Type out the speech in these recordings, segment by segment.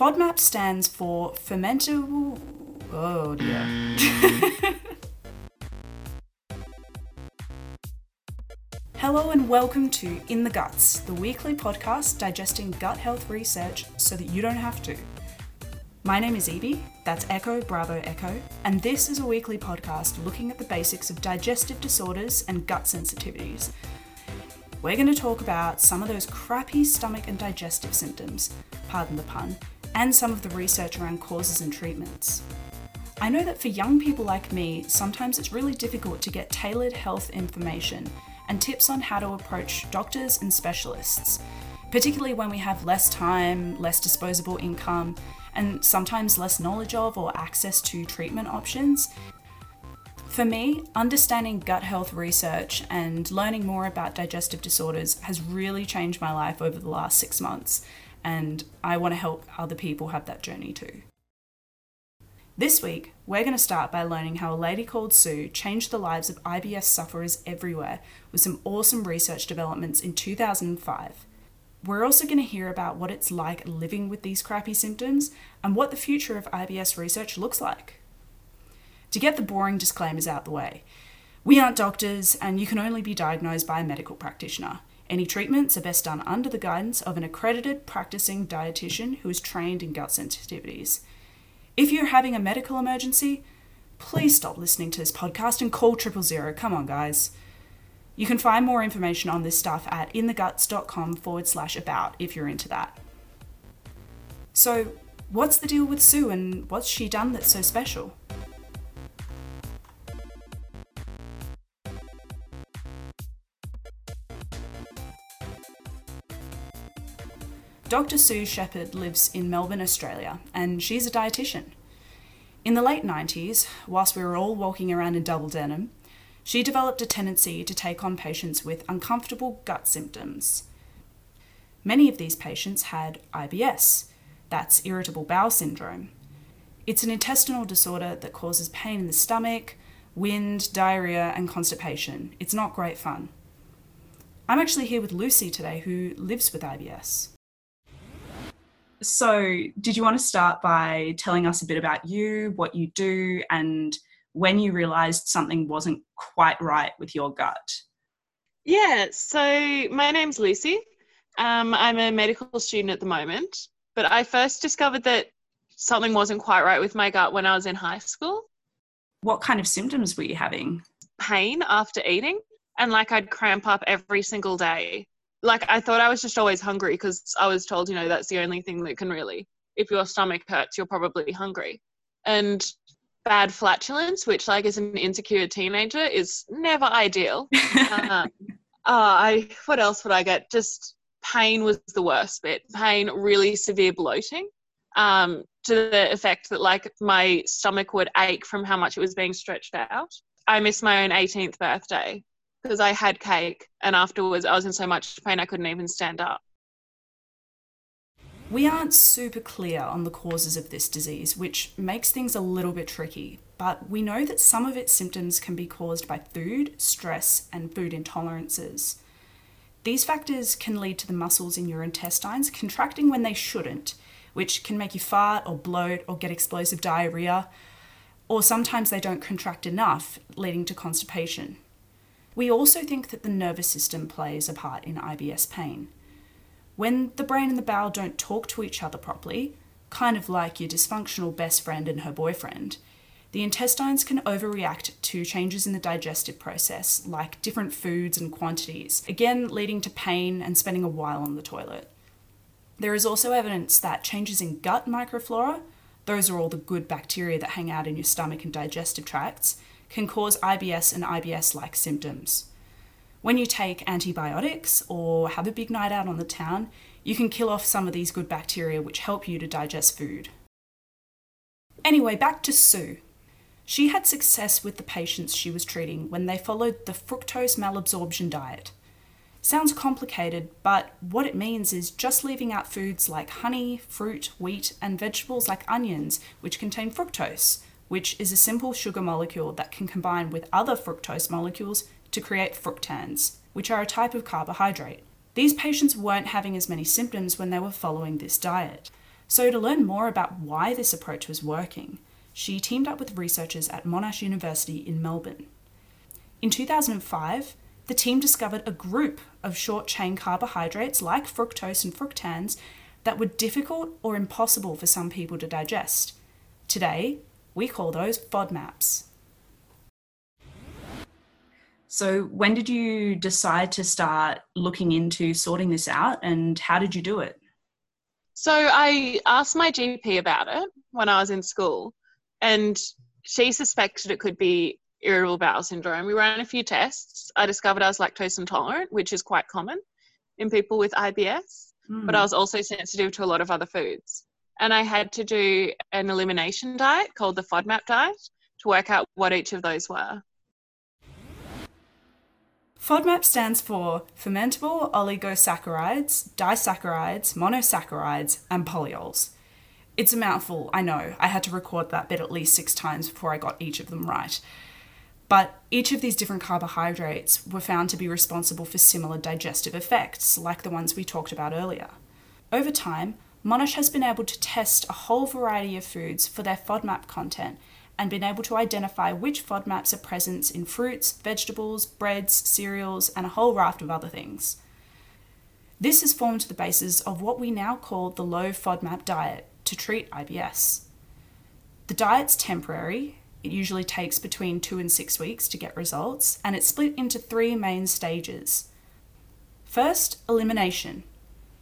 FODMAP stands for fermentable. Oh dear. Hello and welcome to In the Guts, the weekly podcast digesting gut health research so that you don't have to. My name is Evie, that's Echo Bravo Echo, and this is a weekly podcast looking at the basics of digestive disorders and gut sensitivities. We're going to talk about some of those crappy stomach and digestive symptoms, pardon the pun, and some of the research around causes and treatments. I know that for young people like me, sometimes it's really difficult to get tailored health information and tips on how to approach doctors and specialists, particularly when we have less time, less disposable income, and sometimes less knowledge of or access to treatment options. For me, understanding gut health research and learning more about digestive disorders has really changed my life over the last six months, and I want to help other people have that journey too. This week, we're going to start by learning how a lady called Sue changed the lives of IBS sufferers everywhere with some awesome research developments in 2005. We're also going to hear about what it's like living with these crappy symptoms and what the future of IBS research looks like. To get the boring disclaimers out the way, we aren't doctors and you can only be diagnosed by a medical practitioner. Any treatments are best done under the guidance of an accredited practicing dietitian who is trained in gut sensitivities. If you're having a medical emergency, please stop listening to this podcast and call triple zero. Come on, guys. You can find more information on this stuff at intheguts.com forward slash about if you're into that. So, what's the deal with Sue and what's she done that's so special? Dr. Sue Shepherd lives in Melbourne, Australia, and she's a dietitian. In the late 90s, whilst we were all walking around in double denim, she developed a tendency to take on patients with uncomfortable gut symptoms. Many of these patients had IBS, that's irritable bowel syndrome. It's an intestinal disorder that causes pain in the stomach, wind, diarrhea, and constipation. It's not great fun. I'm actually here with Lucy today, who lives with IBS. So, did you want to start by telling us a bit about you, what you do, and when you realized something wasn't quite right with your gut? Yeah, so my name's Lucy. Um, I'm a medical student at the moment, but I first discovered that something wasn't quite right with my gut when I was in high school. What kind of symptoms were you having? Pain after eating, and like I'd cramp up every single day like I thought I was just always hungry because I was told, you know, that's the only thing that can really, if your stomach hurts, you're probably hungry. And bad flatulence, which like as an insecure teenager is never ideal. um, uh, I what else would I get? Just pain was the worst bit. Pain, really severe bloating, um, to the effect that like my stomach would ache from how much it was being stretched out. I missed my own 18th birthday because I had cake and afterwards I was in so much pain I couldn't even stand up. We aren't super clear on the causes of this disease, which makes things a little bit tricky, but we know that some of its symptoms can be caused by food, stress, and food intolerances. These factors can lead to the muscles in your intestines contracting when they shouldn't, which can make you fart or bloat or get explosive diarrhea, or sometimes they don't contract enough, leading to constipation. We also think that the nervous system plays a part in IBS pain. When the brain and the bowel don't talk to each other properly, kind of like your dysfunctional best friend and her boyfriend, the intestines can overreact to changes in the digestive process, like different foods and quantities, again leading to pain and spending a while on the toilet. There is also evidence that changes in gut microflora, those are all the good bacteria that hang out in your stomach and digestive tracts, can cause IBS and IBS like symptoms. When you take antibiotics or have a big night out on the town, you can kill off some of these good bacteria which help you to digest food. Anyway, back to Sue. She had success with the patients she was treating when they followed the fructose malabsorption diet. Sounds complicated, but what it means is just leaving out foods like honey, fruit, wheat, and vegetables like onions, which contain fructose, which is a simple sugar molecule that can combine with other fructose molecules to create fructans, which are a type of carbohydrate. These patients weren't having as many symptoms when they were following this diet. So, to learn more about why this approach was working, she teamed up with researchers at Monash University in Melbourne. In 2005, the team discovered a group of short chain carbohydrates like fructose and fructans that were difficult or impossible for some people to digest. Today, we call those FODMAPs. So, when did you decide to start looking into sorting this out and how did you do it? So, I asked my GP about it when I was in school, and she suspected it could be irritable bowel syndrome. We ran a few tests. I discovered I was lactose intolerant, which is quite common in people with IBS, mm. but I hmm. was also sensitive to a lot of other foods. And I had to do an elimination diet called the FODMAP diet to work out what each of those were. FODMAP stands for fermentable oligosaccharides, disaccharides, monosaccharides, and polyols. It's a mouthful, I know. I had to record that bit at least six times before I got each of them right. But each of these different carbohydrates were found to be responsible for similar digestive effects, like the ones we talked about earlier. Over time, Monash has been able to test a whole variety of foods for their FODMAP content and been able to identify which FODMAPs are present in fruits, vegetables, breads, cereals, and a whole raft of other things. This has formed the basis of what we now call the low FODMAP diet to treat IBS. The diet's temporary, it usually takes between two and six weeks to get results, and it's split into three main stages. First, elimination.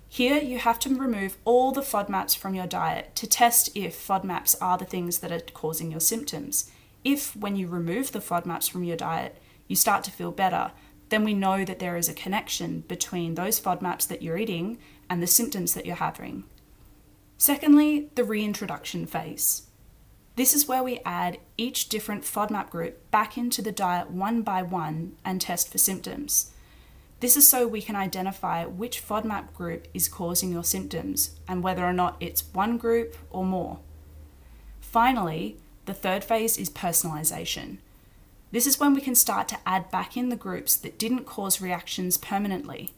Here, you have to remove all the FODMAPs from your diet to test if FODMAPs are the things that are causing your symptoms. If, when you remove the FODMAPs from your diet, you start to feel better, then we know that there is a connection between those FODMAPs that you're eating and the symptoms that you're having. Secondly, the reintroduction phase. This is where we add each different FODMAP group back into the diet one by one and test for symptoms. This is so we can identify which FODMAP group is causing your symptoms and whether or not it's one group or more. Finally, the third phase is personalisation. This is when we can start to add back in the groups that didn't cause reactions permanently.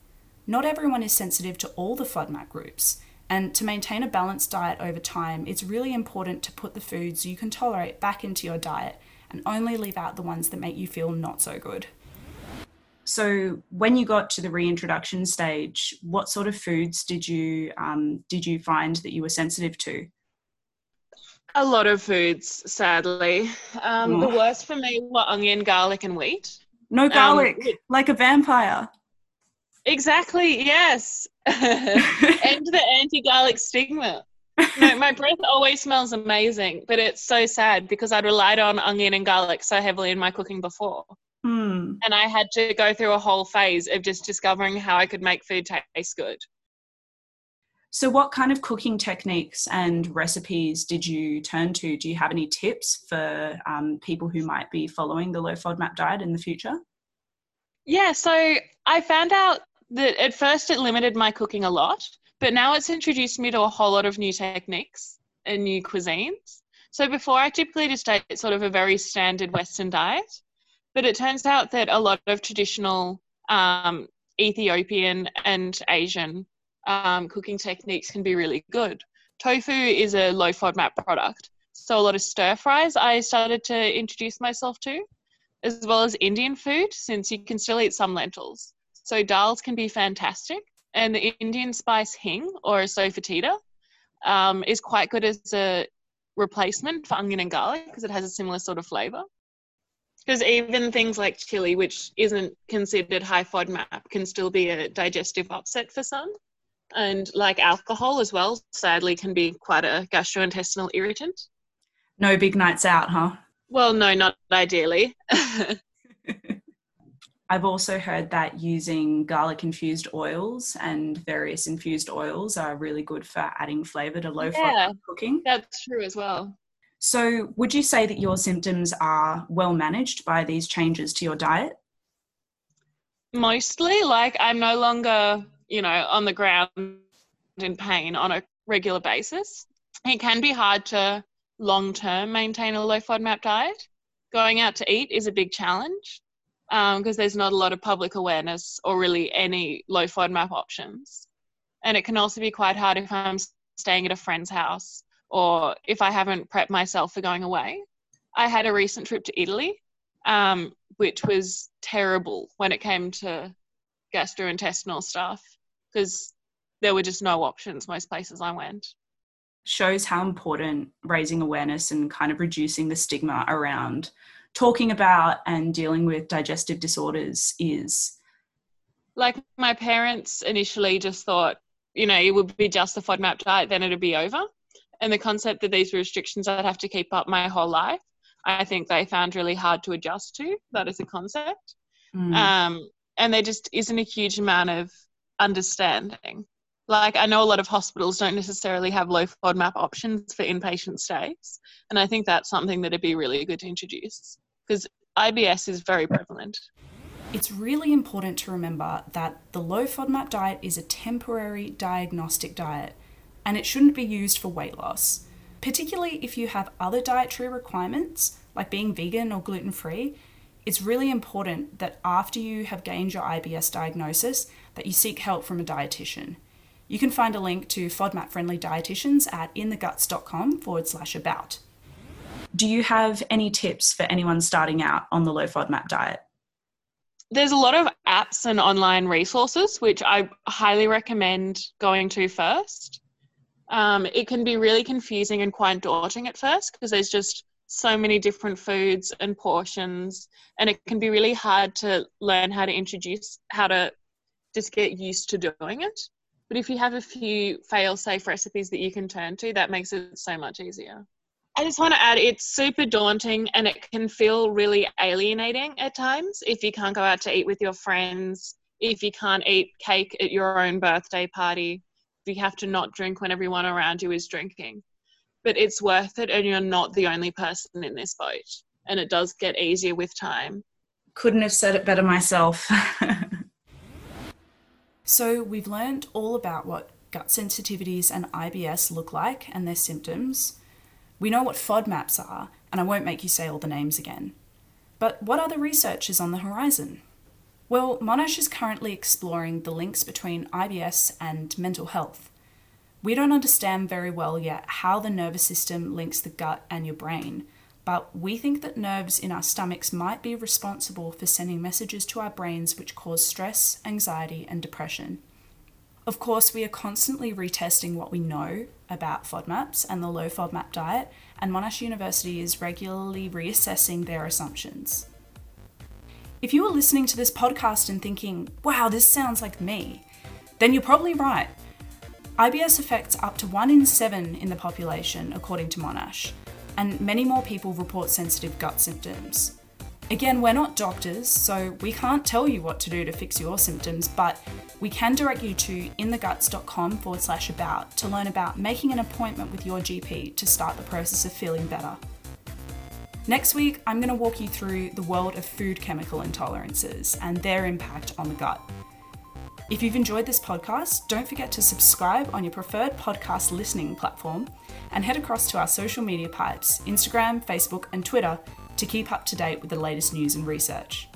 Not everyone is sensitive to all the FODMAP groups, and to maintain a balanced diet over time, it's really important to put the foods you can tolerate back into your diet and only leave out the ones that make you feel not so good. So, when you got to the reintroduction stage, what sort of foods did you um, did you find that you were sensitive to? A lot of foods, sadly. Um, oh. The worst for me were onion, garlic, and wheat. No um, garlic, um, like a vampire. Exactly. Yes. and the anti-garlic stigma. no, my breath always smells amazing, but it's so sad because I'd relied on onion and garlic so heavily in my cooking before. Mm. And I had to go through a whole phase of just discovering how I could make food taste good. So, what kind of cooking techniques and recipes did you turn to? Do you have any tips for um, people who might be following the low FODMAP diet in the future? Yeah, so I found out that at first it limited my cooking a lot, but now it's introduced me to a whole lot of new techniques and new cuisines. So before I typically just ate sort of a very standard Western diet, but it turns out that a lot of traditional um, Ethiopian and Asian um, cooking techniques can be really good. Tofu is a low FODMAP product, so a lot of stir fries I started to introduce myself to, as well as Indian food, since you can still eat some lentils. So dals can be fantastic, and the Indian spice hing or asafoetida um, is quite good as a replacement for onion and garlic because it has a similar sort of flavor. Because even things like chili, which isn't considered high FODMAP, can still be a digestive upset for some. And like alcohol as well, sadly, can be quite a gastrointestinal irritant. No big nights out, huh? Well, no, not ideally. I've also heard that using garlic infused oils and various infused oils are really good for adding flavor to low yeah, cooking. That's true as well. So, would you say that your symptoms are well managed by these changes to your diet? Mostly, like I'm no longer, you know, on the ground in pain on a regular basis. It can be hard to long term maintain a low FODMAP diet. Going out to eat is a big challenge because um, there's not a lot of public awareness or really any low FODMAP options. And it can also be quite hard if I'm staying at a friend's house or if I haven't prepped myself for going away. I had a recent trip to Italy, um, which was terrible when it came to gastrointestinal stuff because there were just no options most places I went. Shows how important raising awareness and kind of reducing the stigma around talking about and dealing with digestive disorders is. Like my parents initially just thought, you know, it would be just a FODMAP diet, then it'd be over. And the concept that these were restrictions I'd have to keep up my whole life, I think they found really hard to adjust to. That is a concept. Mm. Um, and there just isn't a huge amount of understanding. Like I know a lot of hospitals don't necessarily have low FODMAP options for inpatient stays, and I think that's something that'd be really good to introduce because IBS is very prevalent. It's really important to remember that the low FODMAP diet is a temporary diagnostic diet and it shouldn't be used for weight loss. Particularly if you have other dietary requirements, like being vegan or gluten free, it's really important that after you have gained your IBS diagnosis that you seek help from a dietitian. You can find a link to FODMAP friendly dietitians at intheguts.com forward slash about. Do you have any tips for anyone starting out on the low FODMAP diet? There's a lot of apps and online resources which I highly recommend going to first. Um, it can be really confusing and quite daunting at first because there's just so many different foods and portions, and it can be really hard to learn how to introduce, how to just get used to doing it. But if you have a few fail safe recipes that you can turn to, that makes it so much easier. I just want to add it's super daunting and it can feel really alienating at times if you can't go out to eat with your friends, if you can't eat cake at your own birthday party, you have to not drink when everyone around you is drinking. But it's worth it and you're not the only person in this boat. And it does get easier with time. Couldn't have said it better myself. So, we've learned all about what gut sensitivities and IBS look like and their symptoms. We know what FODMAPs are, and I won't make you say all the names again. But what other research is on the horizon? Well, Monash is currently exploring the links between IBS and mental health. We don't understand very well yet how the nervous system links the gut and your brain, but we think that nerves in our stomachs might be responsible for sending messages to our brains which cause stress, anxiety, and depression. Of course, we are constantly retesting what we know about FODMAPs and the low FODMAP diet, and Monash University is regularly reassessing their assumptions. If you are listening to this podcast and thinking, wow, this sounds like me, then you're probably right. IBS affects up to 1 in 7 in the population, according to Monash, and many more people report sensitive gut symptoms. Again, we're not doctors, so we can't tell you what to do to fix your symptoms, but we can direct you to intheguts.com forward slash about to learn about making an appointment with your GP to start the process of feeling better. Next week, I'm going to walk you through the world of food chemical intolerances and their impact on the gut. If you've enjoyed this podcast, don't forget to subscribe on your preferred podcast listening platform and head across to our social media pipes Instagram, Facebook, and Twitter to keep up to date with the latest news and research.